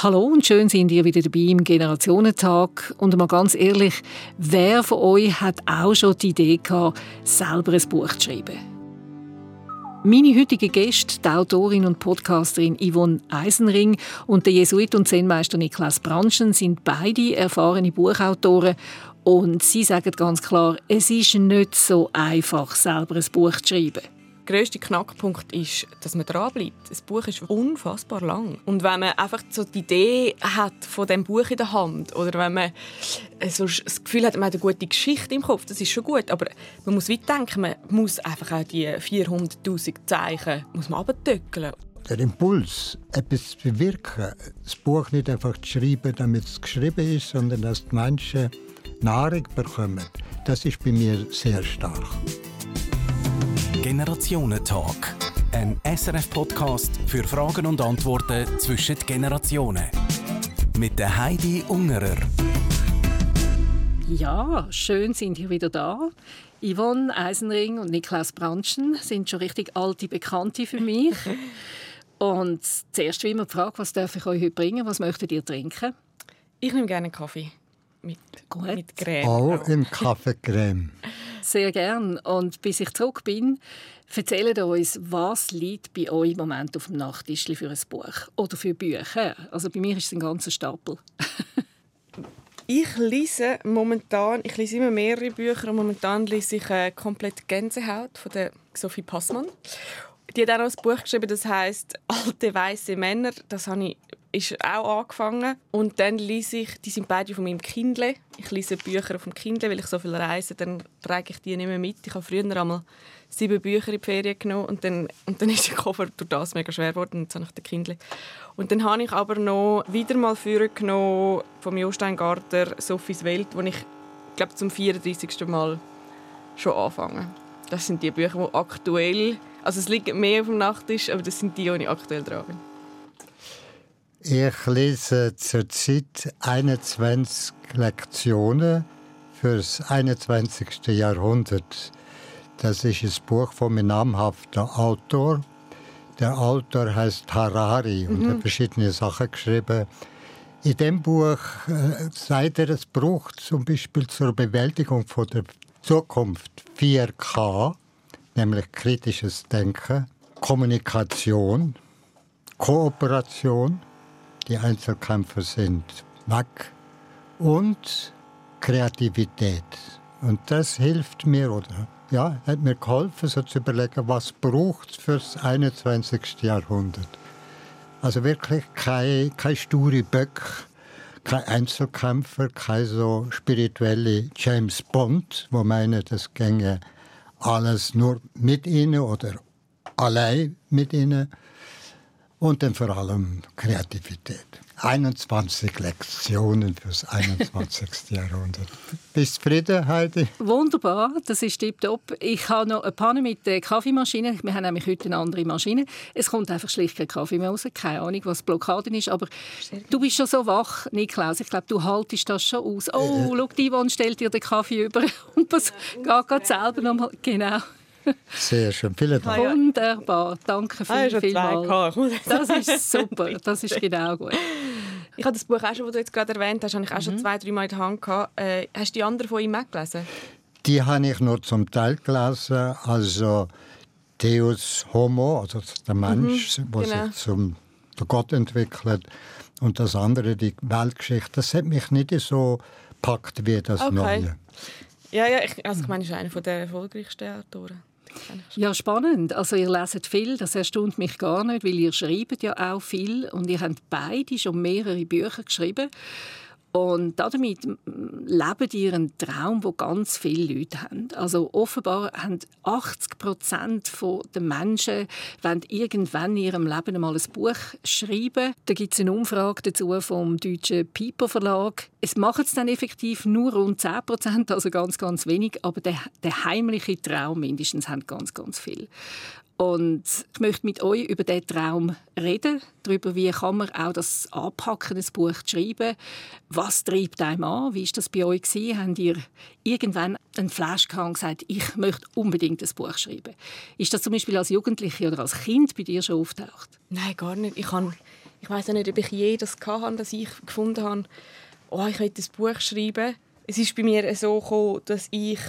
Hallo und schön sind ihr wieder dabei im Generationentag. Und mal ganz ehrlich, wer von euch hat auch schon die Idee gehabt, selber ein Buch zu schreiben? Meine heutige Gäste, die Autorin und Podcasterin Yvonne Eisenring und der Jesuit und Zen-Meister Niklas Branschen, sind beide erfahrene Buchautoren und sie sagen ganz klar, es ist nicht so einfach, selber ein Buch zu schreiben grösste Knackpunkt ist, dass man dranbleibt. Das Buch ist unfassbar lang. Und wenn man einfach so die Idee hat von dem Buch in der Hand oder wenn man so das Gefühl hat, man hat eine gute Geschichte im Kopf, das ist schon gut. Aber man muss weit denken, man muss einfach auch die 400'000 Zeichen muss man. Der Impuls, etwas zu bewirken, das Buch nicht einfach zu schreiben, damit es geschrieben ist, sondern dass die Menschen Nahrung bekommen, das ist bei mir sehr stark. Generationentalk. Ein SRF-Podcast für Fragen und Antworten zwischen den Generationen. Mit der Heidi Ungerer. Ja, schön sind ihr wieder da. Yvonne Eisenring und Niklas Branschen sind schon richtig alte Bekannte für mich. und zuerst wie immer die Frage, was darf ich euch heute bringen? Was möchtet ihr trinken? Ich nehme gerne Kaffee mit, mit Creme. Auch im Kaffeecreme. Sehr gern. Und bis ich zurück bin, erzählt uns, was liegt bei euch im Moment auf dem Nachttisch für ein Buch oder für Bücher. Also bei mir ist es ein ganzer Stapel. ich lese momentan, ich lese immer mehrere Bücher und momentan lese ich äh, komplett Gänsehaut von der Sophie Passmann. Die hat auch ein Buch geschrieben, das heißt Alte weiße Männer. Das habe ich ist auch angefangen. Und dann lese ich, die sind beide von meinem Kindle. Ich lese Bücher auf dem Kindle, weil ich so viel reise, dann trage ich die nicht mehr mit. Ich habe früher einmal sieben Bücher in die Ferien genommen und dann, und dann ist der Koffer durch das mega schwer geworden jetzt habe ich den Kindle. Und dann habe ich aber noch wieder mal Führer genommen vom Jostein «Sophies Welt», wo ich glaube zum 34. Mal schon anfange. Das sind die Bücher, die aktuell, also es liegt mehr auf dem Nachttisch, aber das sind die, die ich aktuell dran bin. Ich lese zurzeit 21 Lektionen fürs 21. Jahrhundert. Das ist ein Buch von einem namhaften Autor. Der Autor heißt Harari und mhm. hat verschiedene Sachen geschrieben. In dem Buch äh, sagt er, es braucht zum Beispiel zur Bewältigung von der Zukunft 4K, nämlich kritisches Denken, Kommunikation, Kooperation, die Einzelkämpfer sind weg und Kreativität. Und das hilft mir oder ja, hat mir geholfen, so zu überlegen, was braucht für das 21. Jahrhundert. Also wirklich kein, kein sture Böck, kein Einzelkämpfer, kein so spirituelle James Bond, wo meinen, das ginge alles nur mit ihnen oder allein mit ihnen, und dann vor allem Kreativität. 21 Lektionen fürs 21. Jahrhundert. Bist du zufrieden, Heidi? Wunderbar, das ist tipptopp. Ich habe noch eine Panne mit der Kaffeemaschine. Wir haben nämlich heute eine andere Maschine. Es kommt einfach schlicht kein Kaffee mehr raus. Keine Ahnung, was Blockaden ist. Aber du bist schon so wach, Niklaus. Ich glaube, du haltest das schon aus. Oh, äh, schau, die Yvonne stellt dir den Kaffee über und das geht, geht selber nochmal. Genau. Sehr schön, vielen Dank. Wunderbar, danke viel, ah, vielmals. Das ist super, das ist genau gut. Ich habe das Buch auch schon, das du jetzt gerade erwähnt hast, habe ich auch schon mhm. zwei, drei Mal in der Hand gehabt. Äh, hast du die anderen von ihm auch gelesen? Die habe ich nur zum Teil gelesen, also Deus Homo, also der mhm, Mensch, mhm, genau. sich zum Gott entwickelt, und das andere, die Weltgeschichte, das hat mich nicht so packt wie das okay. Neue. Ja, ja, ich, also ich meine, ist einer der erfolgreichsten Autoren. Ja, spannend. Also ihr leset viel, das erstaunt mich gar nicht, weil ihr schreibt ja auch viel und ihr habt beide schon mehrere Bücher geschrieben. Und damit leben ihr einen Traum, wo ganz viele Leute haben. Also offenbar haben 80 Prozent der Menschen wollen irgendwann in ihrem Leben einmal ein Buch schreiben. Da gibt es eine Umfrage dazu vom deutschen Piper Verlag. Es machen es dann effektiv nur rund 10 Prozent, also ganz, ganz wenig. Aber der, der heimliche Traum mindestens haben ganz, ganz viel. Und ich möchte mit euch über diesen Traum reden, darüber, wie kann man auch das anpacken, ein Buch zu schreiben. Was treibt einem an? Wie war das bei euch? Gewesen? Habt ihr irgendwann einen Flash gehabt und gesagt, ich möchte unbedingt ein Buch schreiben? Ist das zum Beispiel als Jugendliche oder als Kind bei dir schon auftaucht? Nein, gar nicht. Ich habe ich weiß nicht, ob ich je das hatte, dass ich gefunden habe, oh, ich möchte ein Buch schreiben. Es ist bei mir so gekommen, dass ich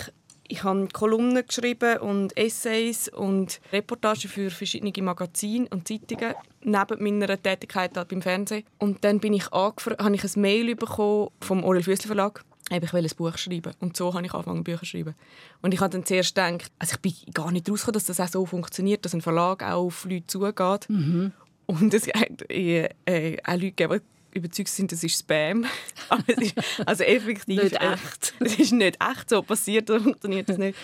ich habe Kolumnen geschrieben und Essays und Reportagen für verschiedene Magazine und Zeitungen neben meiner Tätigkeit beim Fernsehen. Und dann bin ich habe ich ein Mail bekommen vom Orel Füssli Verlag ich will ein Buch schreiben. Und so habe ich angefangen, Bücher zu schreiben. Und ich habe dann zuerst gedacht, also ich bin gar nicht rausgekommen, dass das auch so funktioniert, dass ein Verlag auch auf Leute zugeht. Mhm. Und es hat äh, äh, auch Leute gegeben, überzeugt sind, das ist Spam. ist, also effektiv. nicht äh, echt. Äh, es ist nicht echt so passiert, so funktioniert das nicht.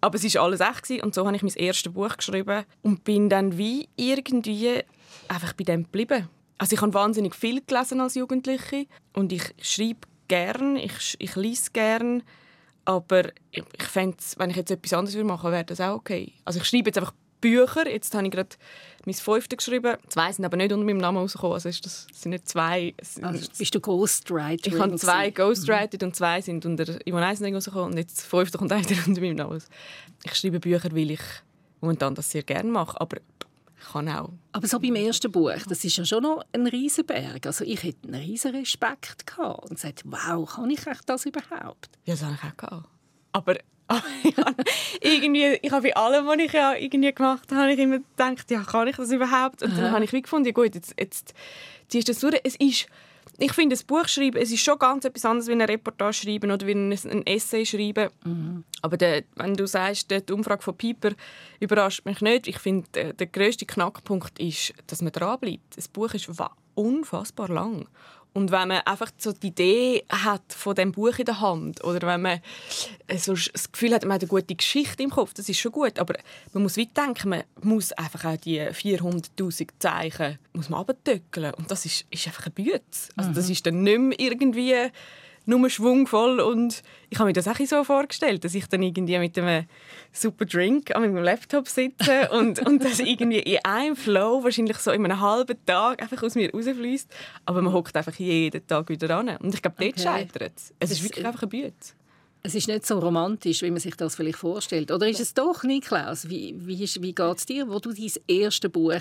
Aber es war alles echt gewesen. und so habe ich mein erstes Buch geschrieben und bin dann wie irgendwie einfach bei dem geblieben. Also ich habe wahnsinnig viel gelesen als Jugendliche und ich schreibe gern, ich, ich lese gern, aber ich, ich fände, wenn ich jetzt etwas anderes machen würde, wäre das auch okay. Also ich schreibe jetzt einfach Bücher. Jetzt habe ich gerade mein fünftes geschrieben. Zwei sind aber nicht unter meinem Namen rausgekommen. Also ist das, sind nicht zwei. Also bist du Ghostwriter? Ich habe zwei Ghostwriter mhm. und zwei sind unter Yvonne Eisenring rausgekommen. Und jetzt das fünfte kommt einer unter meinem Namen raus. Ich schreibe Bücher, weil ich momentan das sehr gerne mache. Aber kann auch. Aber so beim ersten Buch, das ist ja schon noch ein Riesenberg. Also ich hätte einen riesen Respekt gehabt und gesagt, wow, kann ich das überhaupt? Ja, das habe ich auch gehabt. Aber ich habe irgendwie, ich habe bei allem, was ich ja irgendwie gemacht habe, ich immer gedacht, ja, kann ich das überhaupt? Und dann habe ich wie gefunden, ja gut, jetzt, jetzt ziehst du das durch. Es ist, ich finde, ein Buch schreiben, es ist schon ganz etwas anderes, wie eine Reportage schreiben oder wie ein, ein Essay schreiben. Mhm. Aber der, wenn du sagst, die Umfrage von Piper überrascht mich nicht. Ich finde, der, der grösste Knackpunkt ist, dass man dranbleibt. Das Buch ist unfassbar lang. Und wenn man einfach so die Idee hat von dem Buch in der Hand oder wenn man äh, so das Gefühl hat, man hat eine gute Geschichte im Kopf, das ist schon gut. Aber man muss weit denken, man muss einfach auch die 400'000 Zeichen muss man Und das ist, ist einfach ein Büt. Also das mhm. ist dann nicht mehr irgendwie nur schwungvoll und ich habe mir das auch so vorgestellt, dass ich dann irgendwie mit einem super Drink an meinem Laptop sitze und, und das irgendwie in einem Flow, wahrscheinlich so in einem halben Tag, einfach aus mir rausfließt. Aber man hockt einfach jeden Tag wieder an. Und ich glaube, dort okay. scheitert es. Es ist wirklich einfach ein Büt. Es ist nicht so romantisch, wie man sich das vielleicht vorstellt. Oder ist es doch, Niklaus? Wie, wie, wie geht es dir, wo du dein erste Buch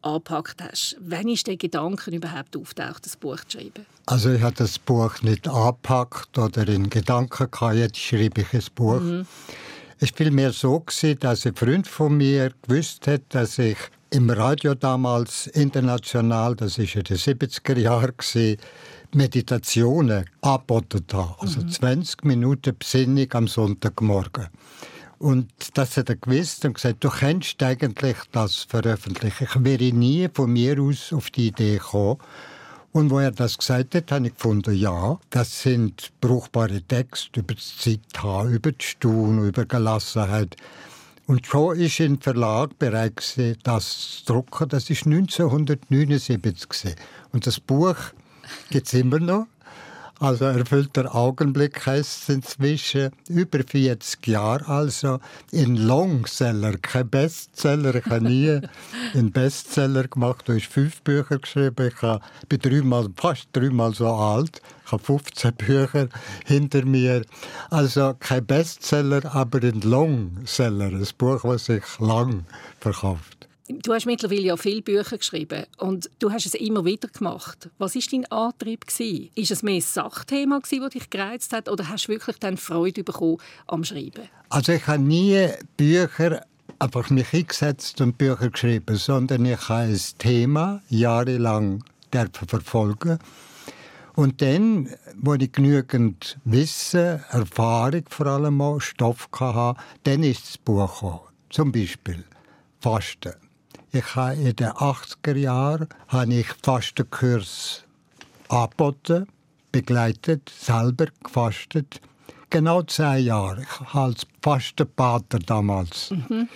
angepackt hast? Wann ist der Gedanke überhaupt auftaucht, das Buch zu schreiben? Also ich habe das Buch nicht angepackt oder in Gedanken gehabt, jetzt schreibe ich ein Buch. Mhm. Es war vielmehr so, dass ein Freund von mir gewusst hat, dass ich im Radio damals international, das war in den 70er Jahren, Meditationen angeboten habe. Also mhm. 20 Minuten Besinnung am Sonntagmorgen. Und das hat er gewusst und gesagt, du kennst eigentlich das veröffentlichen. Ich wäre nie von mir aus auf die Idee gekommen. Und wo er das gesagt hat, habe ich gefunden, ja, das sind brauchbare Texte über das Zitat, über die Stun, über Gelassenheit. Und schon ist im Verlag bereit gewesen, das zu drucken. Das ist 1979 Und das Buch gibt es immer noch. Also erfüllter Augenblick heißt es inzwischen über 40 Jahre. Also in Longseller, kein Bestseller. Ich habe nie einen Bestseller gemacht. Du hast fünf Bücher geschrieben. Ich bin dreimal, fast dreimal so alt. Ich habe 15 Bücher hinter mir. Also kein Bestseller, aber ein Longseller. Ein Buch, das sich lang verkauft. Du hast mittlerweile ja viele Bücher geschrieben und du hast es immer wieder gemacht. Was war dein Antrieb? Ist es mehr ein Sachthema das dich gereizt hat, oder hast du wirklich dann Freude bekommen am Schreiben? Also ich habe nie Bücher einfach mich hingesetzt und Bücher geschrieben, sondern ich habe ein Thema jahrelang verfolgen und dann, wo ich genügend Wissen, Erfahrung vor allem auch, Stoff hatte, dann ist das Buch gekommen. Zum Beispiel Fasten. Ich habe in den 80er Jahren habe ich Fastenkurs angeboten, begleitet, selber gefastet. Genau zehn Jahre. Ich habe als Fastenpater damals mhm.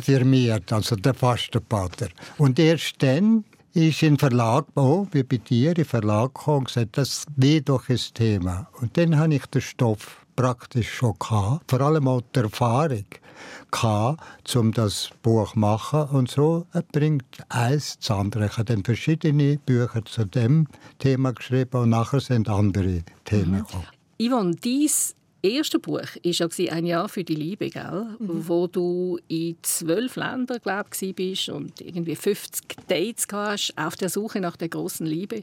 firmiert, also der Fastenpater. Und erst dann ist in Verlag, oh, wie bei dir, in Verlag gekommen und gesagt, das wäre doch ein Thema. Und dann habe ich den Stoff praktisch schon gehabt, vor allem auch die Erfahrung gehabt, um das Buch zu machen. Und so bringt eins das andere. Ich habe dann verschiedene Bücher zu dem Thema geschrieben und nachher sind andere Themen mhm. gekommen. Yvonne, dies erste Buch war ja «Ein Jahr für die Liebe», gell? Mhm. wo du in zwölf Ländern glaub, bist und irgendwie 50 Dates hast auf der Suche nach der großen Liebe.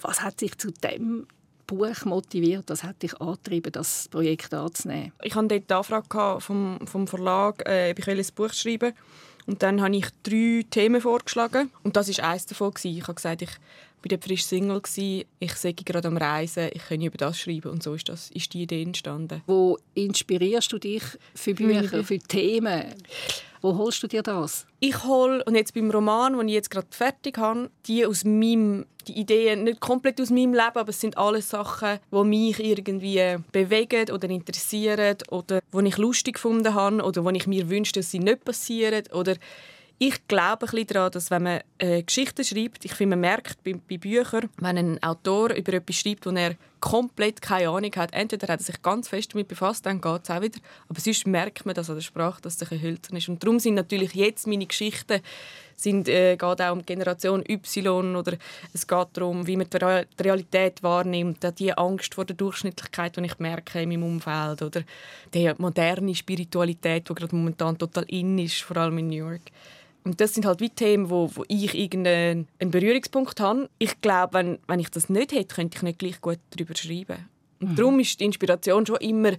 Was hat dich zu dem Buch motiviert? Was hat dich angetrieben, das Projekt anzunehmen? Ich hatte dort die Anfrage vom, vom Verlag, äh, ob ich ein Buch schreiben Und dann habe ich drei Themen vorgeschlagen. Und das war eines davon. Ich habe gesagt, ich war frisch Single. Ich sei gerade am Reisen. Ich kann über das schreiben. Und so ist, das, ist die Idee entstanden. Wo inspirierst du dich für Bücher, für Themen? Wo holst du dir das? Ich hole, und jetzt beim Roman, den ich jetzt gerade fertig habe, die aus meinem, die Ideen, nicht komplett aus meinem Leben, aber es sind alles Sachen, die mich irgendwie bewegen oder interessieren oder die ich lustig gefunden habe oder wo ich mir wünsche, dass sie nicht passieren oder ich glaube ein daran, dass wenn man äh, Geschichten schreibt, ich finde, man merkt bei, bei Büchern, wenn ein Autor über etwas schreibt, wo er komplett keine Ahnung hat, entweder hat er sich ganz fest damit befasst, dann geht es auch wieder, aber sonst merkt man das an der Sprache, dass es ein Hölzern ist. Und darum sind natürlich jetzt meine Geschichten sind, äh, geht auch um Generation Y oder es geht darum, wie man die Realität wahrnimmt, die Angst vor der Durchschnittlichkeit, die ich merke in meinem Umfeld oder die moderne Spiritualität, die gerade momentan total in ist, vor allem in New York. Und das sind halt wie Themen, wo, wo ich irgendeinen Berührungspunkt habe. Ich glaube, wenn, wenn ich das nicht hätte, könnte ich nicht gleich gut darüber schreiben. Und mhm. darum ist die Inspiration schon immer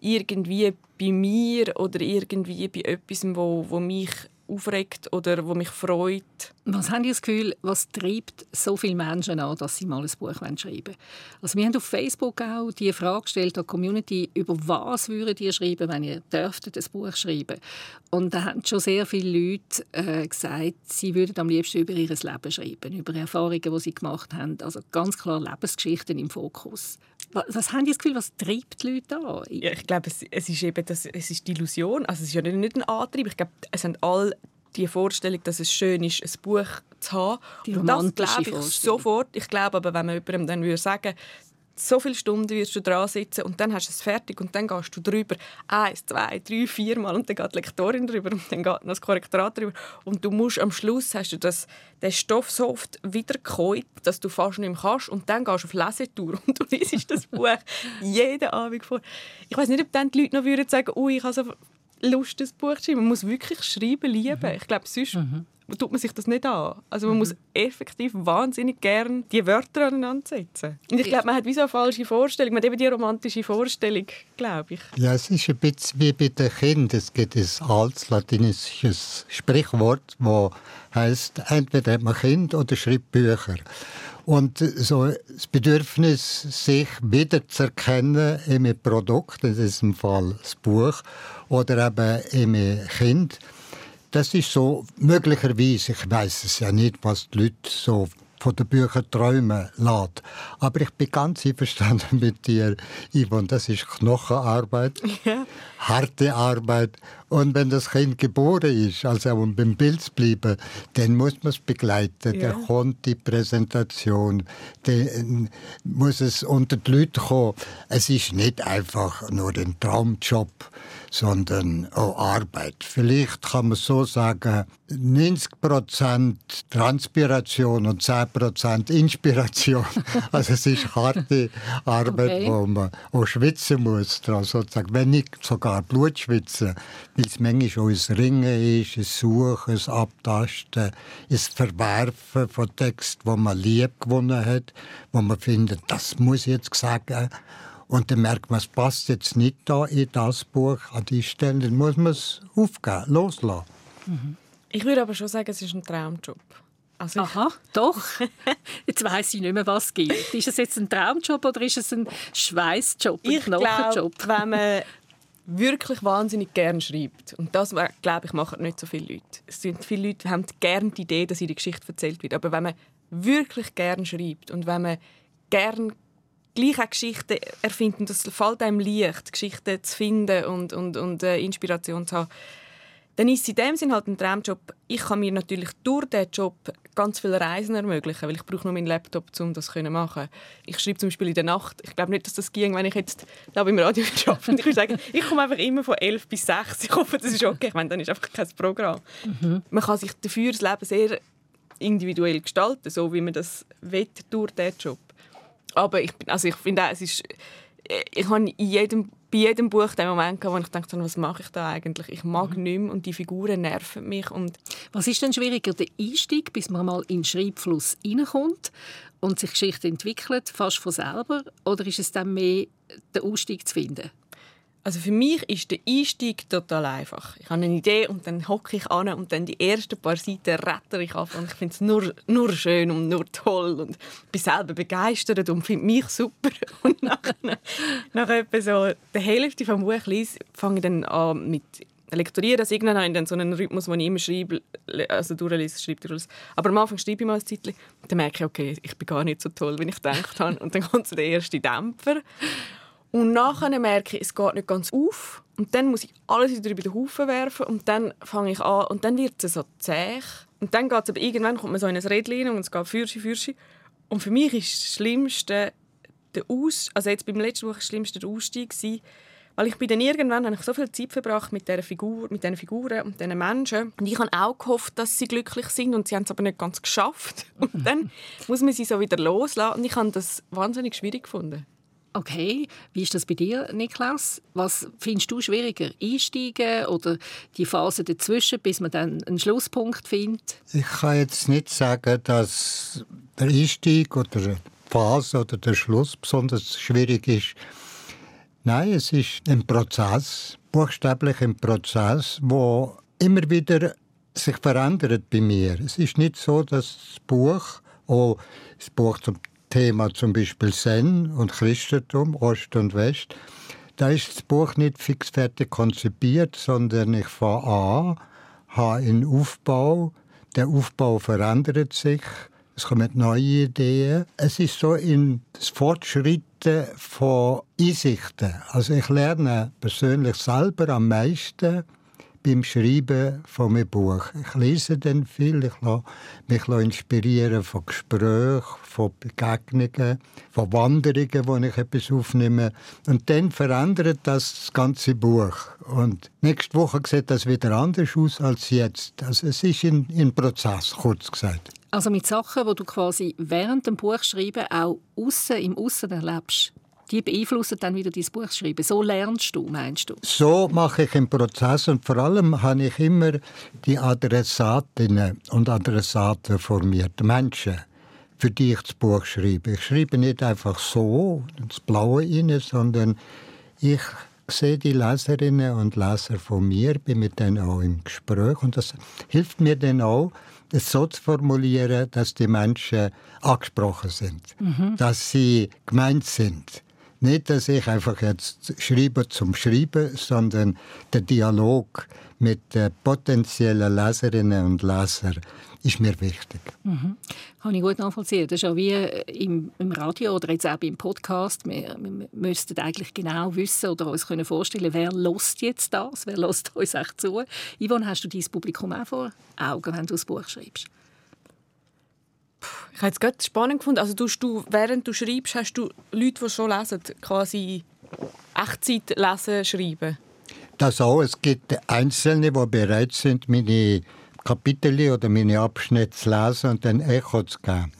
irgendwie bei mir oder irgendwie bei etwas, wo, wo mich aufregt oder wo mich freut. Was haben Sie das Gefühl, was treibt so viele Menschen an, dass sie mal ein Buch schreiben wollen? Also wir haben auf Facebook auch die Frage gestellt an die Community, über was würdet ihr schreiben, wenn ihr dürftet ein Buch schreiben? Und da haben schon sehr viele Leute äh, gesagt, sie würden am liebsten über ihr Leben schreiben, über Erfahrungen, die sie gemacht haben. Also ganz klar Lebensgeschichten im Fokus. Was, haben Sie das Gefühl, was treibt die Leute an? Ja, ich glaube, es, es, ist eben das, es ist die Illusion. Also es ist ja nicht ein Antrieb. Ich glaube, es haben alle die Vorstellung, dass es schön ist, ein Buch zu haben. Die und das glaube ich sofort. Ich glaube aber, wenn man jemandem dann würde sagen so viele Stunden wirst du dran sitzen und dann hast du es fertig und dann gehst du drüber eins, zwei, drei, vier Mal und dann geht die Lektorin drüber und dann geht das Korrektorat drüber und du musst am Schluss hast du das, den Stoff so oft wiedergekäut, dass du fast nicht mehr kannst und dann gehst du auf Lesetour und du liest das Buch jeden Abend vor. Ich weiß nicht, ob dann die Leute noch würden sagen, oh, ich habe so Lust, das Buch zu schreiben. Man muss wirklich schreiben lieben. Mhm. Ich glaube, sonst mhm. Tut man sich das nicht an. Also man mhm. muss effektiv wahnsinnig gern die Wörter aneinander setzen. Und ich glaube, man hat wie so eine falsche Vorstellung. Man hat eben die romantische Vorstellung, glaube ich. Ja, es ist ein bisschen wie bei den Kindern. Es gibt ein altes latinisches Sprichwort, das heißt, entweder hat man Kind oder schreibt Bücher. Und so das Bedürfnis, sich wiederzuerkennen im Produkt, in diesem Fall das Buch, oder eben im Kind, das ist so möglicherweise, ich weiß es ja nicht, was die Leute so von den Büchern träumen lässt. Aber ich bin ganz einverstanden mit dir, Yvonne. Das ist Knochenarbeit, ja. harte Arbeit. Und wenn das Kind geboren ist, also um beim Bild zu bleiben, dann muss man es begleiten. Ja. Dann kommt die Präsentation, dann muss es unter die Leute kommen. Es ist nicht einfach nur ein Traumjob sondern auch Arbeit. Vielleicht kann man so sagen, 90% Transpiration und 10% Inspiration. Also es ist harte Arbeit, okay. wo man auch schwitzen muss. Sozusagen. Wenn nicht sogar Blut schwitzen, weil es manchmal auch ein Ringen ist, ein Suchen, ein Abtasten, ein Verwerfen von Text, wo man lieb gewonnen hat, wo man findet, das muss ich jetzt sagen. Und dann merkt man, es passt jetzt nicht da in das Buch an die Stelle. Dann muss man es aufgeben, loslassen. Mhm. Ich würde aber schon sagen, es ist ein Traumjob. Also Aha, doch. Jetzt weiß ich nicht mehr, was es gibt. Ist es jetzt ein Traumjob oder ist es ein Schweißjob, ein ich Knochenjob? Glaub, wenn man wirklich wahnsinnig gern schreibt, und das, glaube ich, machen nicht so viele Leute. Es sind viele Leute haben gerne die Idee, dass ihre Geschichte erzählt wird. Aber wenn man wirklich gern schreibt und wenn man gern gleich auch Geschichten erfinden. Das fällt einem leicht, Geschichten zu finden und, und, und äh, Inspiration zu haben. Dann ist es in dem Sinne halt ein Traumjob. Ich kann mir natürlich durch diesen Job ganz viele Reisen ermöglichen, weil ich brauche nur meinen Laptop, um das zu machen. Ich schreibe zum Beispiel in der Nacht. Ich glaube nicht, dass das ging, wenn ich jetzt da beim Radio arbeite. Ich würde sagen, ich komme einfach immer von 11 bis 6. Ich hoffe, das ist okay. Ich meine, dann ist einfach kein Programm. Mhm. Man kann sich dafür das Leben sehr individuell gestalten, so wie man das will durch diesen Job. Aber ich, also ich finde es ist, ich habe in jedem bei jedem Buch den Moment gehabt, wo ich dachte, was mache ich da eigentlich? Ich mag mhm. nicht mehr und die Figuren nerven mich. Und was ist denn schwieriger, der Einstieg, bis man mal in den Schreibfluss reinkommt und sich Geschichte entwickelt, fast von selber? Oder ist es dann mehr, den Ausstieg zu finden? Also für mich ist der Einstieg total einfach. Ich habe eine Idee und dann hocke ich an und dann die ersten paar Seiten rette ich ab und ich finde es nur, nur schön und nur toll und bin selber begeistert und finde mich super. Und nach, nach etwa so der Hälfte vom Buch fange ich dann an mit lektorieren. Also irgendwann habe dann so einen Rhythmus, wo ich immer schreibe, also durchlese, schreibe, durchlese. Aber am Anfang schreibe ich mal ein Zeitchen, dann merke ich, okay, ich bin gar nicht so toll, wie ich gedacht habe. Und dann kommt so der erste Dämpfer. Und nachher merke ich, es geht nicht ganz auf. Und dann muss ich alles wieder über den Haufen werfen. Und dann fange ich an. Und dann wird es so zäh. Und dann geht aber irgendwann, kommt man so in ein Rädchen und es geht Fürschi, Fürschi. Und für mich ist das Schlimmste der Aus... Also jetzt beim letzten Buch das Schlimmste der Ausstieg weil ich bin dann irgendwann habe ich so viel Zeit verbracht mit dieser Figur, diesen Figuren und diesen Menschen. Und ich habe auch gehofft, dass sie glücklich sind und sie haben es aber nicht ganz geschafft. Und dann muss man sie so wieder loslassen. Und ich habe das wahnsinnig schwierig gefunden. Okay, wie ist das bei dir, Niklas? Was findest du schwieriger, einsteigen oder die Phase dazwischen, bis man dann einen Schlusspunkt findet? Ich kann jetzt nicht sagen, dass der Einstieg oder die Phase oder der Schluss besonders schwierig ist. Nein, es ist ein Prozess, buchstäblich ein Prozess, wo immer wieder sich verändert bei mir. Es ist nicht so, dass das Buch, auch das Buch zum Thema zum Beispiel Zen und Christentum, Ost und West, da ist das Buch nicht fixfertig konzipiert, sondern ich fange an, habe einen Aufbau, der Aufbau verändert sich, es kommen neue Ideen. Es ist so in das Fortschritten von Einsichten. Also ich lerne persönlich selber am meisten beim Schreiben von meinem Buch. Ich lese dann viel, ich lasse mich inspirieren von Gesprächen, von Begegnungen, von Wanderungen, wo ich etwas aufnehme. Und dann verändert das das ganze Buch. Und nächste Woche sieht das wieder anders aus als jetzt. Also es ist ein, Prozess, kurz gesagt. Also mit Sachen, die du quasi während dem Buchschreiben auch außen im Aussen erlebst die beeinflussen dann wieder dein Buch schreiben. So lernst du, meinst du? So mache ich einen Prozess und vor allem habe ich immer die Adressatinnen und Adressaten die Menschen, für die ich das Buch schreibe. Ich schreibe nicht einfach so ins Blaue rein, sondern ich sehe die Leserinnen und Leser von mir, bin mit denen auch im Gespräch und das hilft mir dann auch, es so zu formulieren, dass die Menschen angesprochen sind, mhm. dass sie gemeint sind. Nicht, dass ich einfach jetzt schreibe zum Schreiben, sondern der Dialog mit den potenziellen Leserinnen und Lesern ist mir wichtig. Mhm. Kann ich gut nachvollziehen. Das ist auch wie im, im Radio oder jetzt auch beim Podcast. Wir, wir müssten eigentlich genau wissen oder uns können vorstellen, wer lost jetzt das, wer lost uns echt zu. Yvonne, hast du dein Publikum auch vor Augen, wenn du das Buch schreibst? Ich habe es gerade spannend gefunden. Also du, während du schreibst, hast du Leute, die schon lesen, quasi Echtzeit lesen, schreiben? Das auch. Es gibt Einzelne, die bereit sind, meine Kapitel oder meine Abschnitte zu lesen und dann Echo zu geben.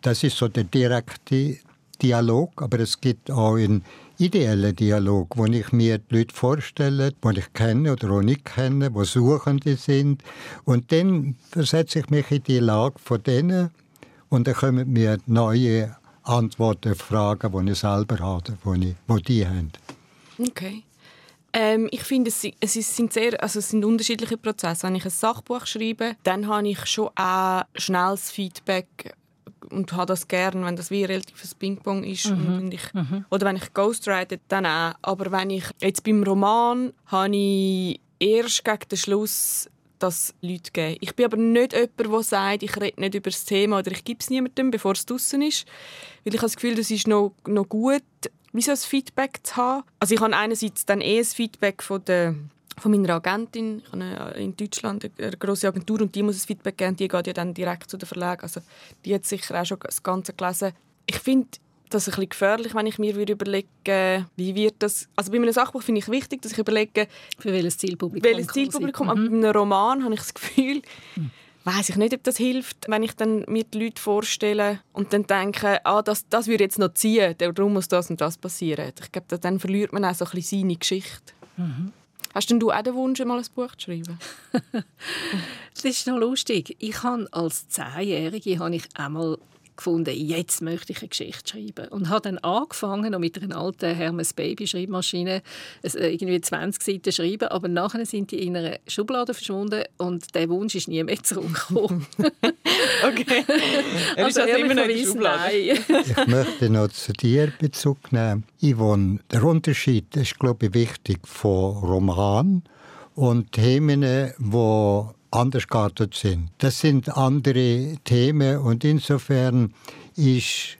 Das ist so der direkte Dialog, aber es gibt auch einen ideellen Dialog, wo ich mir die Leute vorstelle, die ich kenne oder auch nicht kenne, die Suchende sind. Und dann versetze ich mich in die Lage von denen, und dann kommen mir neue Antworten, Fragen, die ich selber habe, die, die die haben. Okay. Ähm, ich finde, es, es, sind sehr, also es sind unterschiedliche Prozesse. Wenn ich ein Sachbuch schreibe, dann habe ich schon auch schnelles Feedback und habe das gerne, wenn das wie relativ ein Ping-Pong ist. Mhm. Ich, mhm. Oder wenn ich ghostwrite, dann auch. Aber wenn ich jetzt beim Roman habe ich erst gegen den Schluss das Leute geben. Ich bin aber nicht jemand, der sagt, ich rede nicht über das Thema oder ich gebe es niemandem, bevor es draußen ist. Weil ich habe das Gefühl, das ist noch, noch gut, wie so ein Feedback zu haben. Also ich habe einerseits dann eh ein Feedback von der von meiner Agentin. Ich habe in Deutschland eine große Agentur und die muss ein Feedback geben. Die geht ja dann direkt zu den Verlagen. Also die hat sicher auch schon das Ganze gelesen. Ich finde, das ist ein bisschen gefährlich, wenn ich mir überlege, wie wird das... Also bei einem Sachbuch finde ich wichtig, dass ich überlege... Für welches Zielpublikum? Welches Zielpublikum. Mhm. Aber bei einem Roman habe ich das Gefühl, weiß ich nicht, ob das hilft, wenn ich dann mir die Leute vorstelle und dann denke, ah, das, das würde jetzt noch ziehen, darum muss das und das passieren. Ich glaube, dann verliert man auch so ein bisschen seine Geschichte. Mhm. Hast denn du auch den Wunsch, mal ein Buch zu schreiben? das ist noch lustig. Ich habe als Zehnjährige habe ich einmal gefunden, jetzt möchte ich eine Geschichte schreiben. Und habe dann angefangen, mit einer alten Hermes Baby Schreibmaschine äh, irgendwie 20 Seiten zu schreiben, aber nachher sind die in einer Schublade verschwunden und der Wunsch ist nie mehr zurückgekommen. okay. Er also, also immer noch in Schublade. ich möchte noch zu dir Bezug nehmen. Yvonne, der Unterschied ist, glaube ich, wichtig von Roman und Themen, die anders geartet sind. Das sind andere Themen und insofern ist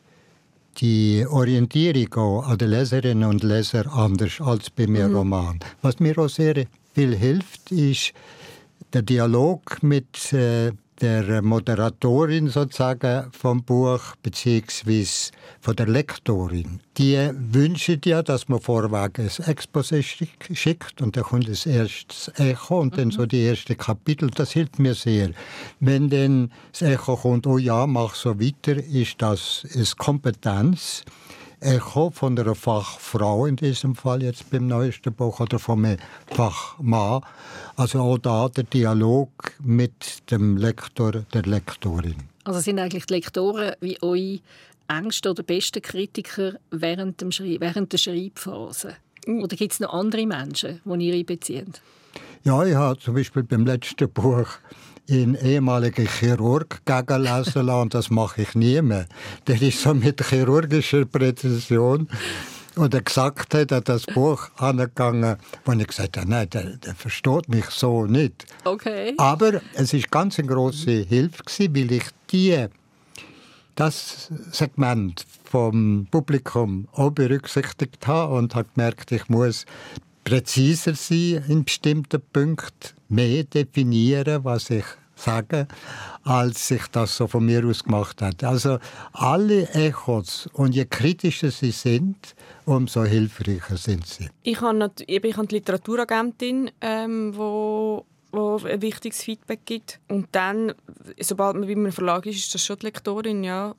die Orientierung auch an den Leserinnen und Lesern anders als bei mir mhm. Roman. Was mir auch sehr viel hilft, ist der Dialog mit äh, der Moderatorin sozusagen vom Buch beziehungsweise von der Lektorin. Die wünschen ja, dass man vorweg ein Exposé schickt und dann kommt das erste Echo und dann so die ersten Kapitel. Das hilft mir sehr. Wenn dann das Echo kommt, oh ja, mach so weiter, ist das ist Kompetenz. Echo von einer Fachfrau in diesem Fall jetzt beim neuesten Buch oder von einem Fachmann. Also auch da der Dialog mit dem Lektor, der Lektorin. Also sind eigentlich die Lektoren wie eure engsten oder besten Kritiker während, dem Schrei während der Schreibphase? Oder gibt es noch andere Menschen, die ihr einbeziehen? Ja, ich habe zum Beispiel beim letzten Buch einen ehemaligen Chirurg gegenlesen lassen. Das mache ich nie mehr. Der ist so mit chirurgischer Präzision und er gesagt hat, hat das Buch angegangen, wo ich gesagt habe, nein, der, der versteht mich so nicht. Okay. Aber es ist ganz eine große Hilfe gewesen, weil ich die das Segment vom Publikum auch berücksichtigt habe und habe gemerkt, ich muss präziser sein in bestimmten Punkten, mehr definieren, was ich sage, als ich das so von mir aus gemacht habe. Also alle Echos und je kritischer sie sind, umso hilfreicher sind sie. Ich habe, die Literaturagentin, ähm, wo wo ein wichtiges Feedback gibt. Und dann, sobald man bei einem Verlag ist, ist das schon die Lektorin, ja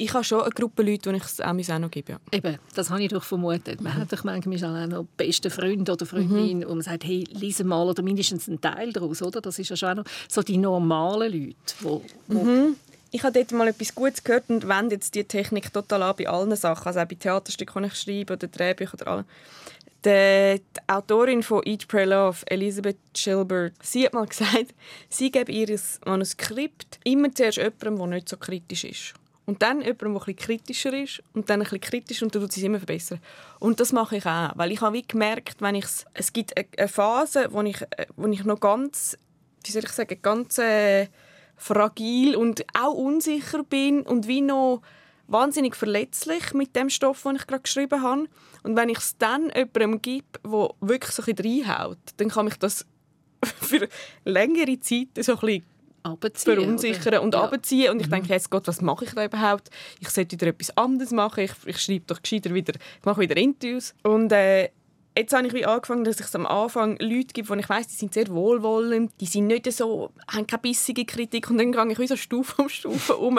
ich habe schon eine Gruppe Leute, die ich es auch noch gebe. Ja. Eben, das habe ich doch vermutet. Man mhm. hat doch manchmal auch noch beste Freund oder Freundin, mhm. und man sagt, hey, lese mal oder mindestens einen Teil daraus, oder? Das ist ja schon auch noch so die normalen Leute, wo, wo mhm. Ich habe dort mal etwas Gutes gehört und wende jetzt die Technik total an bei allen Sachen, also auch bei Theaterstücken, die ich schreibe oder Drehbüchern oder allem. Die, die, Autorin von Eat, Pray, Love, Elizabeth Chilbert, sie hat mal gesagt, sie gebe ihr Manuskript immer zuerst jemandem, der nicht so kritisch ist. Und dann jemand, der bisschen kritischer ist und dann ein bisschen kritisch und dann tut sie es immer verbessern. Und das mache ich auch, weil ich habe wie gemerkt, wenn ich es gibt eine Phase, wo ich, wo ich noch ganz, wie soll ich sagen, ganz äh, fragil und auch unsicher bin und wie noch wahnsinnig verletzlich mit dem Stoff, den ich gerade geschrieben habe. Und wenn ich es dann jemandem gebe, der wirklich so ein bisschen reinhaut, dann kann mich das für längere Zeit so ein bisschen verunsichern oder? und ja. abziehen. Und ich mhm. denke, jetzt Gott, was mache ich da überhaupt? Ich sollte wieder etwas anderes machen. Ich, ich schreibe doch gescheiter wieder, ich mache wieder Interviews. Und äh, jetzt habe ich wie angefangen, dass es am Anfang Leute gibt, die ich weiß, die sind sehr wohlwollend, die sind nicht so, haben keine bissige Kritik und dann gehe ich wie so Stufe um Stufe um,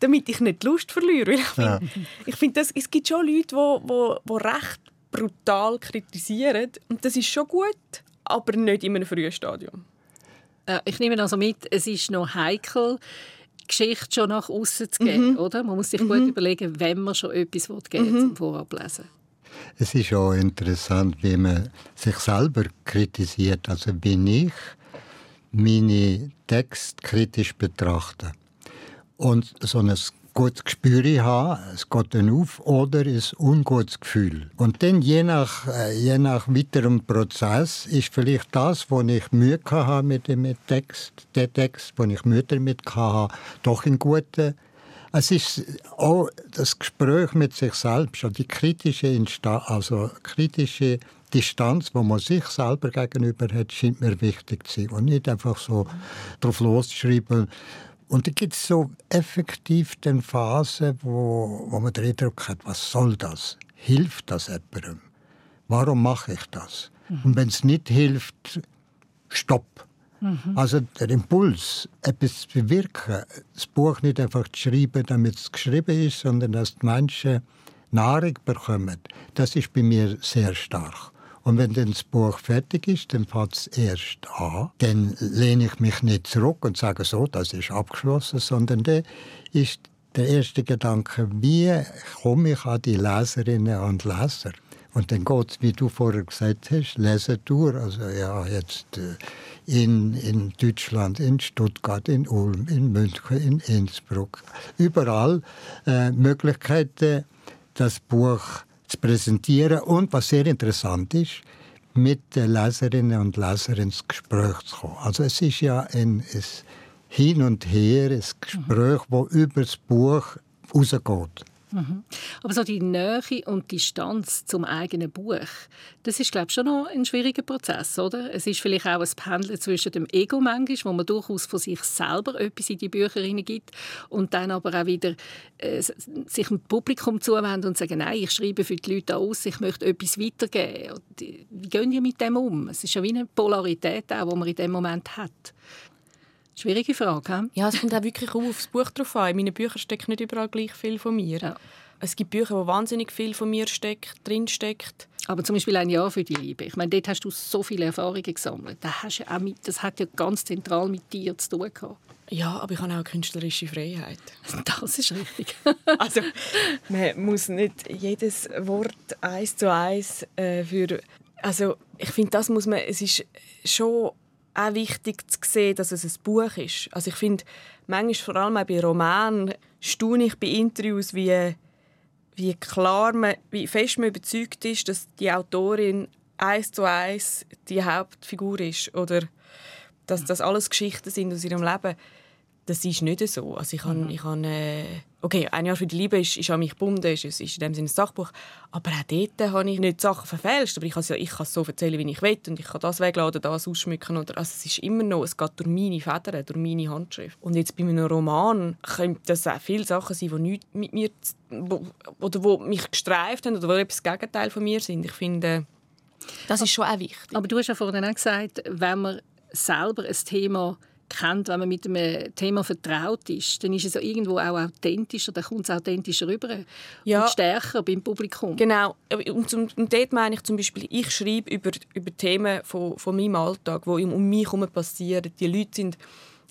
damit ich nicht die Lust verliere. ich finde, ja. ich find, es gibt schon Leute, die, die, die recht brutal kritisieren und das ist schon gut, aber nicht in einem frühen Stadium. Äh, ich nehme also mit, es ist noch heikel, Geschichte schon nach außen zu geben, mhm. oder? Man muss sich mhm. gut überlegen, wenn man schon etwas geben mhm. zum Vorablesen. Es ist auch interessant, wie man sich selber kritisiert. Also wie ich meine Texte kritisch betrachte. Und so ein gutes Gespür habe, es geht dann auf, oder ein ungutes Gefühl. Und dann, je nach, äh, je nach weiterem Prozess, ist vielleicht das, wo ich Mühe hatte mit dem Text, der Text, wo ich Mühe damit hatte, doch ein guter. Es ist auch das Gespräch mit sich selbst, also die kritische, Insta also kritische Distanz, wo man sich selber gegenüber hat, scheint mir wichtig zu sein. Und nicht einfach so drauf losschreiben, und da gibt es so effektiv den Phasen, wo, wo man den Eindruck hat, was soll das? Hilft das jemandem? Warum mache ich das? Mhm. Und wenn es nicht hilft, stopp. Mhm. Also der Impuls, etwas zu bewirken, das Buch nicht einfach zu schreiben, damit es geschrieben ist, sondern dass die Menschen Nahrung bekommen, das ist bei mir sehr stark. Und wenn dann das Buch fertig ist, dann fängt es erst an. Dann lehne ich mich nicht zurück und sage so, das ist abgeschlossen, sondern dann ist der erste Gedanke, wie komme ich an die Leserinnen und Leser? Und dann geht es, wie du vorher gesagt hast, Lesetour. Also ja, jetzt äh, in, in Deutschland, in Stuttgart, in Ulm, in München, in Innsbruck. Überall äh, Möglichkeiten, das Buch zu präsentieren. Und was sehr interessant ist, mit den Leserinnen und Lesern ins Gespräch zu kommen. Also es ist ja ein, ein Hin und Her, ein Gespräch, das über das Buch rausgeht. Mhm. Aber so die Nähe und Distanz zum eigenen Buch, das ist, glaube ich, schon noch ein schwieriger Prozess, oder? Es ist vielleicht auch ein Pendeln zwischen dem Ego manchmal, wo man durchaus von sich selber etwas in die Bücher gibt und dann aber auch wieder äh, sich dem Publikum zuwenden und sagen, nein, ich schreibe für die Leute aus, ich möchte etwas weitergeben. Wie gehen ihr mit dem um? Es ist ja wie eine Polarität, auch, die man in dem Moment hat. Schwierige Frage. He? Ja, es kommt auch wirklich auch aufs Buch drauf an. In meinen Büchern steckt nicht überall gleich viel von mir. Ja. Es gibt Bücher, wo wahnsinnig viel von mir steckt, drin steckt. Aber zum Beispiel ein Jahr für die Liebe. Ich meine, dort hast du so viele Erfahrungen gesammelt. Das, hast ja auch mit, das hat ja ganz zentral mit dir zu tun gehabt. Ja, aber ich habe auch künstlerische Freiheit. Das ist richtig. also man muss nicht jedes Wort eins zu eins äh, für. Also ich finde, das muss man. Es ist schon auch wichtig zu sehen, dass es ein Buch ist. Also ich finde, manchmal, vor allem auch bei Romanen, staune ich bei Interviews, wie, wie klar man, wie fest man überzeugt ist, dass die Autorin eins zu eins die Hauptfigur ist oder dass das alles Geschichten sind aus ihrem Leben das ist nicht so. Also ich habe, mhm. ich habe äh, okay, ein Jahr für die Liebe ist, ist an mich gebunden, ist, ist in dem Sinne ein Sachbuch, aber auch dort habe ich nicht Sachen verfälscht, aber ich kann es, ja, ich kann es so erzählen, wie ich will und ich kann das wegladen, das ausschmücken oder, also es ist immer noch, es geht durch meine Federn, durch meine Handschrift. Und jetzt bei einem Roman können das auch viele Sachen sein, die nichts mit mir, wo, oder wo mich gestreift haben oder wo etwas das Gegenteil von mir sind. Ich finde, das ist schon auch wichtig. Aber du hast ja vorhin auch gesagt, wenn man selber ein Thema kennt, wenn man mit einem Thema vertraut ist, dann ist es ja irgendwo auch authentischer, dann kommt es authentischer rüber ja. und stärker beim Publikum. Genau, und, und, und dort meine ich zum Beispiel, ich schreibe über, über Themen von, von meinem Alltag, die um mich herum passieren. Die Leute sind,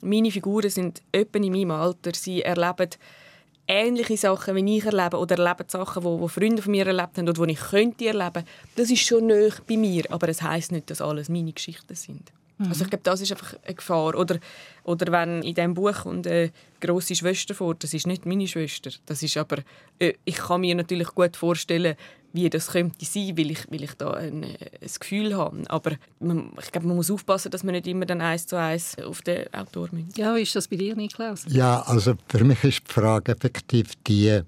meine Figuren sind etwa in meinem Alter, sie erleben ähnliche Sachen, wie ich erlebe oder erleben Sachen, die, die Freunde von mir erlebt haben oder die ich könnte erleben. Das ist schon näher bei mir, aber es heißt nicht, dass alles meine Geschichten sind. Mhm. Also ich glaube, das ist einfach eine Gefahr. Oder, oder wenn in diesem Buch kommt eine grosse Schwester vor, das ist nicht meine Schwester. Das ist aber, äh, ich kann mir natürlich gut vorstellen, wie das könnte sein, weil ich, weil ich da ein, ein Gefühl habe. Aber man, ich glaube, man muss aufpassen, dass man nicht immer dann eins zu eins auf den Autor münzt. Ja, wie ist das bei dir, Niklaus? Ja, also für mich ist die Frage effektiv die,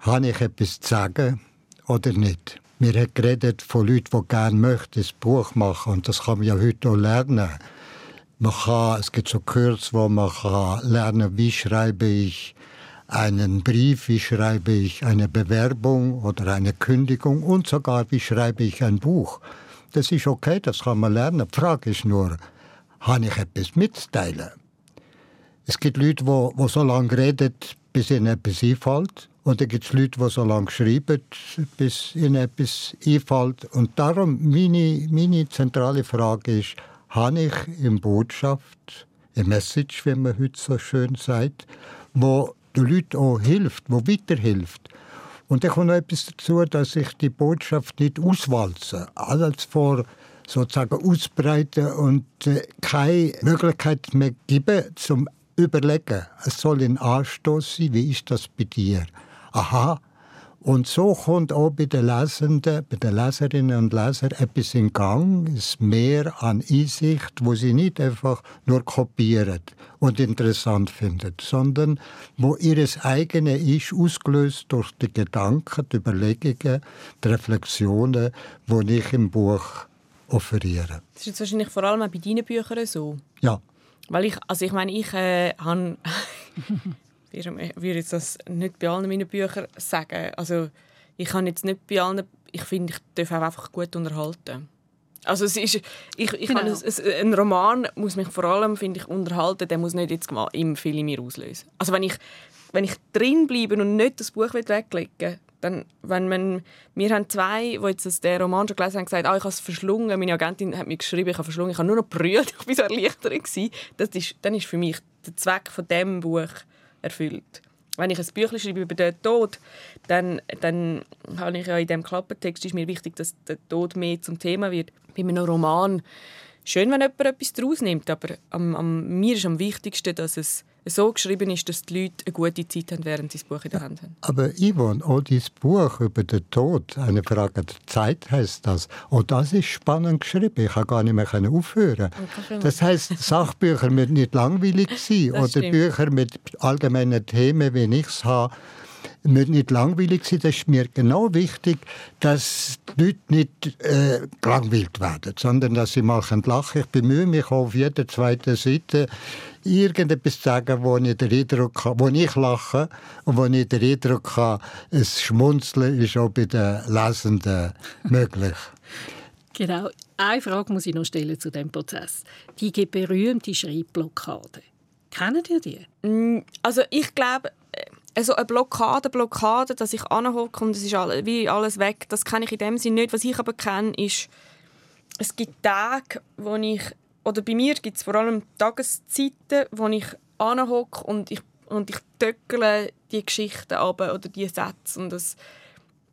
habe ich etwas zu sagen oder nicht? Wir haben geredet von Leuten, die gerne möchten, ein Buch machen und das kann man ja heute auch lernen. Man kann, es gibt so Kurs, wo man kann lernen, wie schreibe ich einen Brief, wie schreibe ich eine Bewerbung oder eine Kündigung und sogar wie schreibe ich ein Buch. Das ist okay, das kann man lernen. Die Frage ist nur, habe ich etwas mitzuteilen? Es gibt Leute, die so lange reden, bis ihnen etwas einfällt. Und dann gibt es Leute, die so lange schreiben, bis ihnen etwas einfällt. Und darum, meine, meine zentrale Frage ist, habe ich in Botschaft, eine Message, wie man heute so schön sagt, wo den Leuten auch hilft, wo weiterhilft. Und dann kommt noch etwas dazu, dass ich die Botschaft nicht auswalze, alles vor sozusagen ausbreiten und äh, keine Möglichkeit mehr geben zum Überlegen. Es soll ein Anstoß sein, wie ist das bei dir? aha, und so kommt auch bei den Lesenden, bei den Leserinnen und Lesern etwas in Gang, es mehr an Einsicht, wo sie nicht einfach nur kopieren und interessant finden, sondern wo ihres eigene ist, ausgelöst durch die Gedanken, die Überlegungen, die Reflexionen, die ich im Buch offeriere. Das ist jetzt wahrscheinlich vor allem auch bei deinen Büchern so. Ja. Weil ich, also ich meine, ich äh, habe ich würde jetzt das nicht bei allen meinen Büchern sagen. Also ich kann jetzt nicht bei allen, ich finde, ich darf auch einfach gut unterhalten. Also es ist, ich, ich Genau. kann, es, ein Roman muss mich vor allem, finde ich, unterhalten. Der muss nicht jetzt mal im viel in mir auslösen. Also wenn ich, wenn ich drin bleibe und nicht das Buch weglegen will, dann, wenn man, wir haben zwei, die jetzt den Roman schon gelesen haben, gesagt, ah, ich habe es verschlungen. Meine Agentin hat mir geschrieben, ich habe verschlungen. Ich habe nur noch brüllt. Ich war so erleichtert. Das ist, dann ist für mich der Zweck von dem Buch erfüllt. Wenn ich ein Büchlein schreibe über den Tod, dann, dann habe ich ja in dem Klappentext ist mir wichtig, dass der Tod mehr zum Thema wird. Bei einem Roman schön, wenn jemand etwas daraus nimmt, aber am, am, mir ist am wichtigsten, dass es so geschrieben ist, dass die Leute eine gute Zeit haben, während sie das Buch in der Hand haben. Aber Yvonne, auch dieses Buch über den Tod, eine Frage der Zeit heißt das. Und das ist spannend geschrieben. Ich kann gar nicht mehr aufhören. Das heißt, Sachbücher müssen nicht langweilig sein Das oder stimmt. Bücher mit allgemeinen Themen, wie ich es habe, müssen nicht langweilig sein. Das ist mir genau wichtig, dass die Leute nicht äh, gelangweilt werden, sondern dass sie mal lachen können. Ich bemühe mich auch auf jeder zweiten Seite, irgendetwas zu sagen, wo ich den Eindruck habe, wo ich lache und wo ich den Eindruck habe, ein Schmunzeln ist auch bei den Lesenden möglich. Genau. Eine Frage muss ich noch stellen zu dem Prozess. Die berühmte Schreibblockade. Kennen ihr die? Also ich glaube, also eine Blockade, Blockade, dass ich anhocke und es ist alles, wie alles weg, das kenne ich in dem Sinne nicht. Was ich aber kenne, ist, es gibt Tage, wo ich, oder bei mir gibt es vor allem Tageszeiten, wo ich anhocke und ich, und ich töckele die Geschichten ab oder die Sätze und es,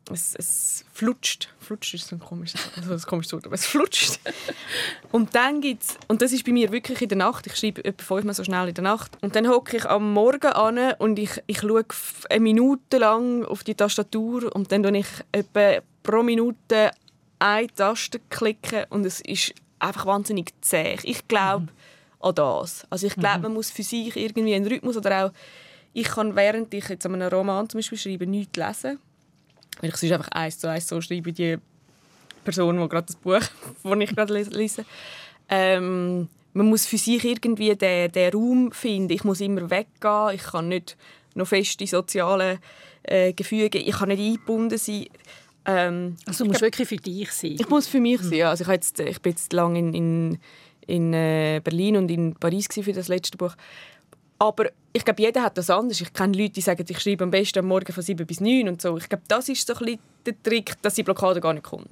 es, es flutscht. Flutscht ist so ein komisches, also ein komisches Wort, aber es flutscht. Und dann gibt's, und das ist bei mir wirklich in der Nacht, ich schreibe etwa fünfmal so schnell in der Nacht, und dann hocke ich am Morgen an und ich, ich schaue eine Minute lang auf die Tastatur und dann tue ich etwa pro Minute eine Taste klicken und es ist einfach wahnsinnig zäh. Ich glaube an das. Also ich glaube, man muss für sich irgendwie einen Rhythmus oder auch, ich kann während ich jetzt an einem Roman zum Beispiel schreibe, nichts lesen. Weil ich sonst einfach eins zu eins so schreibe, die Person, die gerade das Buch, das ich gerade les- lese. Ähm, man muss für sich irgendwie den, den Raum finden. Ich muss immer weggehen. Ich kann nicht noch feste soziale äh, Gefüge. Ich kann nicht eingebunden sein. Ähm, Also du musst wirklich für dich sein. ich muss für mich sein. Also ich, jetzt, ich bin jetzt lange in, in, in äh, Berlin und in Paris gewesen für das letzte Buch. Aber ich glaube, jeder hat das anders. Ich kenne Leute, die sagen, ich schreibe am besten am Morgen von 7 bis 9 und so. Ich glaube, das ist so ein bisschen der Trick, dass die Blockade gar nicht kommt.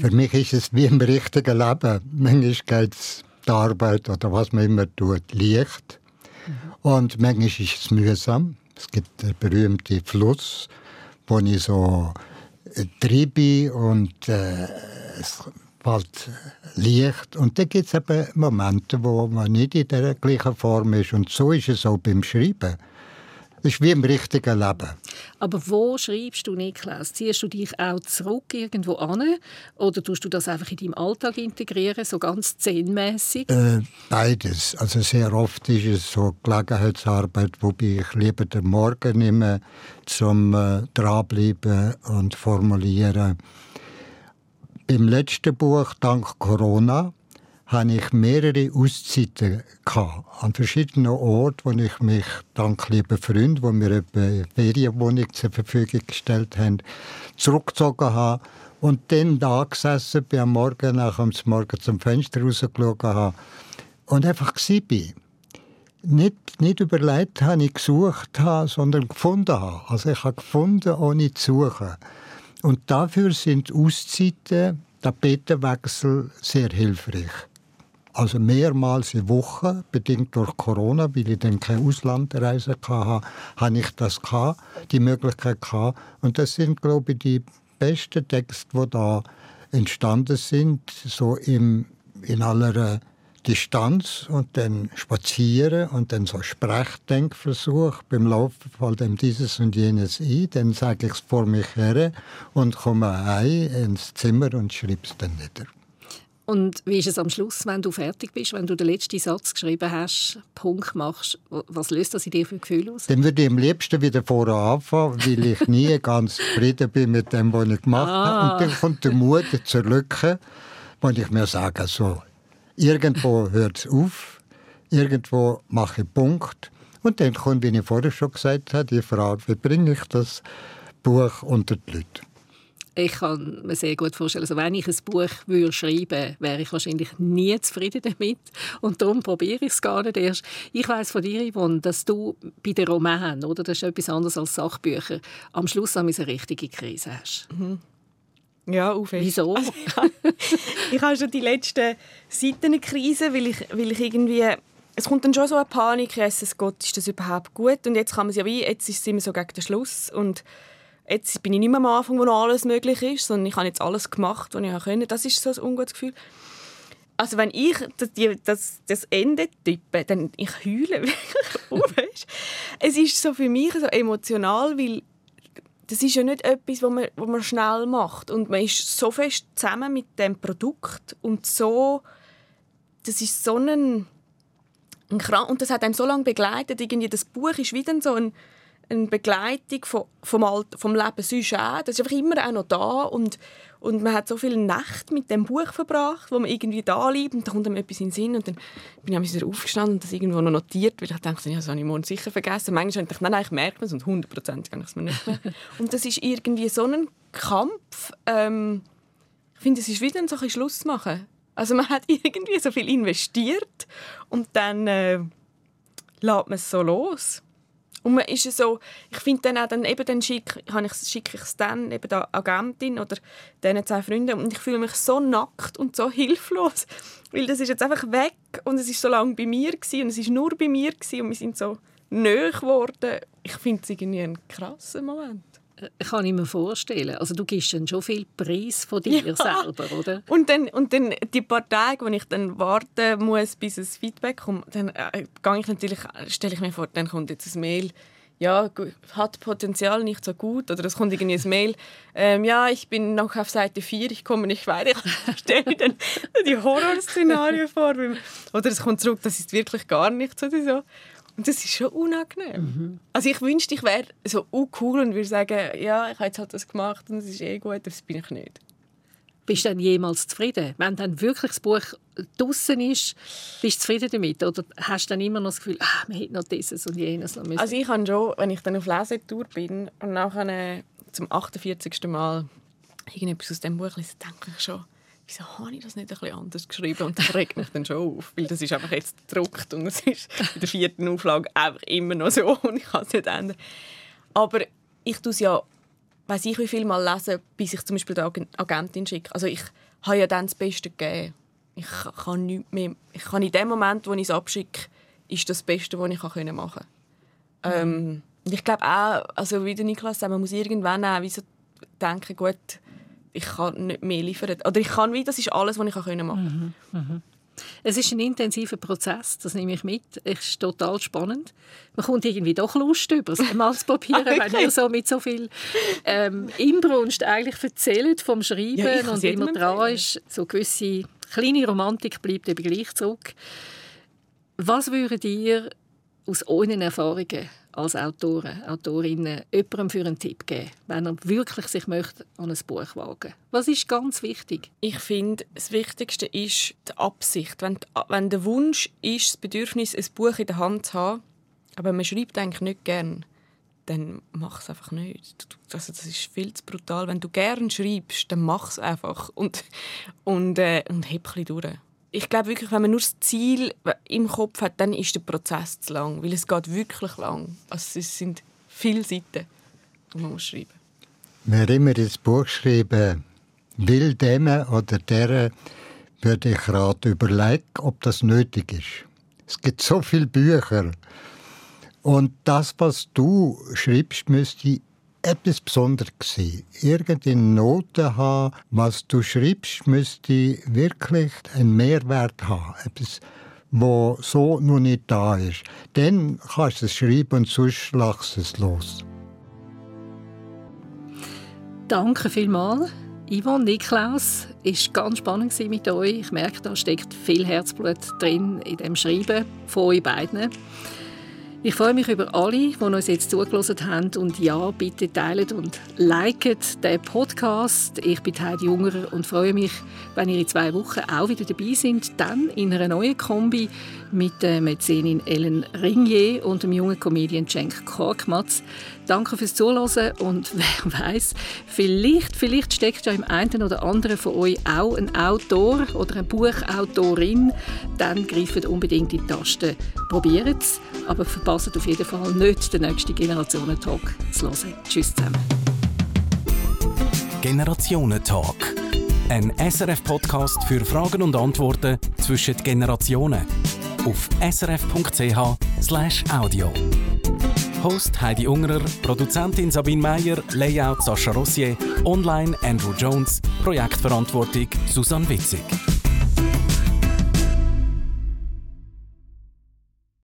Für mich ist es wie im richtigen Leben. Manchmal geht es die Arbeit oder was man immer tut, leicht. Und manchmal ist es mühsam. Es gibt den berühmten Fluss, wo ich so äh, treibe und äh, es fällt leicht. Und dann gibt es eben Momente, wo man nicht in der gleichen Form ist. Und so ist es auch beim Schreiben. Es ist wie im richtigen Leben. Aber wo schreibst du, Niklas? Ziehst du dich auch zurück irgendwo an? Oder tust du das einfach in deinem Alltag integrieren, so ganz zen-mässig? Äh, beides. Also sehr oft ist es so Gelegenheitsarbeit, wobei ich lieber den Morgen nehme, zum äh, dranbleiben und formulieren. Beim letzten Buch, dank Corona, hatte ich mehrere Auszeiten gehabt, an verschiedenen Orten, wo ich mich dank lieben Freunden, die mir eine Ferienwohnung zur Verfügung gestellt haben, zurückgezogen habe und dann da gesessen bin am Morgen, nach dem Morgen zum Fenster rausgeschaut habe und einfach bin. Nicht, nicht überlegt habe, nicht gesucht habe, sondern gefunden habe. Also ich habe gefunden, ohne zu suchen. Und dafür sind Auszeiten, Tapetenwechsel sehr hilfreich. Also mehrmals in Woche, bedingt durch Corona, weil ich dann keine Auslandreise hatte, habe ich das gehabt, die Möglichkeit gehabt. Und das sind, glaube ich, die besten Texte, die da entstanden sind, so im, in aller Distanz und dann spazieren und dann so Sprechdenkversuch beim Laufen fällt dem dieses und jenes ein, dann sage ich es vor mich her und komme heim ins Zimmer und schreibe es dann nieder. Und wie ist es am Schluss, wenn du fertig bist, wenn du den letzten Satz geschrieben hast, Punkt machst, was löst das in dir für Gefühle aus? Dann würde ich am liebsten wieder vorne anfangen, weil ich nie ganz zufrieden bin mit dem, was ich gemacht Ah. habe. Und dann kommt der Mut zur Lücke, wo ich mir sage, so, irgendwo hört es auf, irgendwo mache ich Punkt. Und dann kommt, wie ich vorher schon gesagt habe, die Frage, wie bringe ich das Buch unter die Leute? Ich kann mir sehr gut vorstellen, also wenn ich ein Buch würde schreiben wäre ich wahrscheinlich nie zufrieden damit. Und darum probiere ich es gar nicht erst. Ich weiß von dir, Yvonne, dass du bei den Romanen, oder, das ist etwas anderes als Sachbücher, am Schluss eine richtige Krise hast. Mhm. Ja, auf Wieso? Also, ich habe schon die letzten Seiten eine Krise, weil ich, weil ich irgendwie es kommt dann schon so eine Panik, Jesus Gott, ist das überhaupt gut? Und jetzt kann man es ja wie, jetzt ist es immer so gegen den Schluss und jetzt bin ich nicht mehr am Anfang, wo noch alles möglich ist, sondern ich habe jetzt alles gemacht, was ich konnte. Das ist so ein ungutes Gefühl. Also wenn ich das, das, das Ende tippe, dann ich heule wirklich. es ist so für mich so emotional, weil das ist ja nicht etwas, was man, was man schnell macht und man ist so fest zusammen mit dem Produkt und so, das ist so ein, ein und das hat einem so lange begleitet. Irgendwie das Buch ist wieder so ein eine Begleitung vom, vom, vom Leben sonst auch. Das ist einfach immer auch noch da und, und man hat so viele Nächte mit dem Buch verbracht, wo man irgendwie da liegt und dann kommt einem etwas in den Sinn und dann bin ich wieder aufgestanden und das irgendwo noch notiert, weil ich dachte, ja, das habe ich morgen sicher vergessen. Manchmal habe ich gedacht, nein, ich merke es und hundertprozentig kann ich es mir nicht mehr. und das ist irgendwie so ein Kampf. Ähm, ich finde, es ist wieder ein Schluss machen. Also man hat irgendwie so viel investiert und dann äh, lässt man es so los. Und man ist so, ich finde dann auch, dann, eben dann schicke, ich, schicke ich es dann eben der Agentin oder diesen zwei Freunden und ich fühle mich so nackt und so hilflos, weil das ist jetzt einfach weg und es ist so lange bei mir gewesen, und es ist nur bei mir gewesen, und wir sind so nöch geworden. Ich finde es irgendwie ein krasser Moment. Kann ich mir vorstellen. Also du gibst dann schon viel Preis von dir ja. selber, oder? Und dann, und dann die paar Tage, wo ich dann warten muss, bis es Feedback kommt, dann äh, ich natürlich, stelle ich mir vor, dann kommt jetzt ein Mail, ja, hat Potenzial nicht so gut. Oder es kommt irgendwie ein Mail, ähm, ja, ich bin noch auf Seite 4, ich komme nicht weiter. Ich stelle mir dann die Horrorszenarien vor. Oder es kommt zurück, das ist wirklich gar nichts oder so. Und das ist schon unangenehm. Mhm. Also ich wünschte, ich wäre so cool und würde sagen, ja, ich habe jetzt halt das gemacht und es ist eh gut, das bin ich nicht. Bist du dann jemals zufrieden? Wenn dann wirklich das Buch draußen ist, bist du zufrieden damit? Oder hast du dann immer noch das Gefühl, ah, man hätte noch dieses und jenes noch müssen? Also ich habe schon, wenn ich dann auf Lesetour bin und nachher zum 48. Mal irgendetwas aus dem Buch lese, denke ich schon, wieso habe ich das nicht ein anders geschrieben? Und das regt mich dann schon auf, weil das ist einfach jetzt gedruckt und es ist in der vierten Auflage einfach immer noch so und ich kann es nicht ändern. Aber ich tue es ja, weiß ich wie viel mal lesen, bis ich zum Beispiel der Agentin schicke. Also ich habe ja dann das Beste gegeben. Ich kann nicht mehr, ich kann in dem Moment, wo ich es abschicke, ist das Beste, was ich machen kann. Mhm. Ähm, ich glaube auch, also wie der Niklas sagt, man muss irgendwann auch wie so denken, gut, ich kann nicht mehr liefern. Oder ich kann wie, das ist alles, was ich machen kann. Mhm. Mhm. Es ist ein intensiver Prozess, das nehme ich mit. Es ist total spannend. Man kommt irgendwie doch Lust über das Malzpapier, wenn ihr so mit so viel ähm, Inbrunst eigentlich erzählt vom Schreiben ja, und immer dran ist. So gewisse kleine Romantik bleibt eben gleich zurück. Was würdet ihr aus euren Erfahrungen als Autoren, Autorinnen jemandem für einen Tipp geben, wenn er wirklich sich möchte an ein Buch wagen Was ist ganz wichtig? Ich finde, das Wichtigste ist die Absicht. Wenn, wenn der Wunsch ist, das Bedürfnis, ein Buch in der Hand zu haben, aber man schreibt eigentlich nicht gern, dann mach es einfach nicht. Also das ist viel zu brutal. Wenn du gern schreibst, dann mach es einfach und, und, äh, und heb ein durch ich glaube wirklich, wenn man nur das Ziel im Kopf hat, dann ist der Prozess zu lang, weil es geht wirklich lang. Also es sind viele Seiten, die man muss schreiben. Wer immer das Buch schreiben will, dem oder der, würde ich raten, überlegen, ob das nötig ist. Es gibt so viele Bücher. Und das, was du schreibst, müsste etwas Besonderes. Irgendeine Note haben, was du schreibst, müsste wirklich einen Mehrwert haben. Etwas, wo so noch nicht da ist. Dann kannst du es schreiben und sonst lachst es los. Danke vielmals. Yvonne Niklaus, es war ganz spannend mit euch. Ich merke, da steckt viel Herzblut drin in dem Schreiben von euch beiden. Ich freue mich über alle, die uns jetzt zugelassen haben. Und ja, bitte teilt und liket den Podcast. Ich bin Heidi Jungerer und freue mich, wenn ihr in zwei Wochen auch wieder dabei seid. Dann in einer neuen Kombi mit der Mäzenin Ellen Ringier und dem jungen Comedian Cenk Korkmaz. Danke fürs Zuhören und wer weiß, vielleicht, vielleicht steckt ja im einen oder anderen von euch auch ein Autor oder eine Buchautorin. Dann greift unbedingt die Taste. Probiert es, aber verpasst verpasst auf jeden Fall nicht, den nächsten Generationentalk zu hören. Tschüss zusammen. Generationentalk. Ein SRF-Podcast für Fragen und Antworten zwischen den Generationen. Auf srf.ch/audio. Host Heidi Ungerer, Produzentin Sabine Meyer, Layout Sascha Rossier, Online Andrew Jones, Projektverantwortung Susanne Witzig.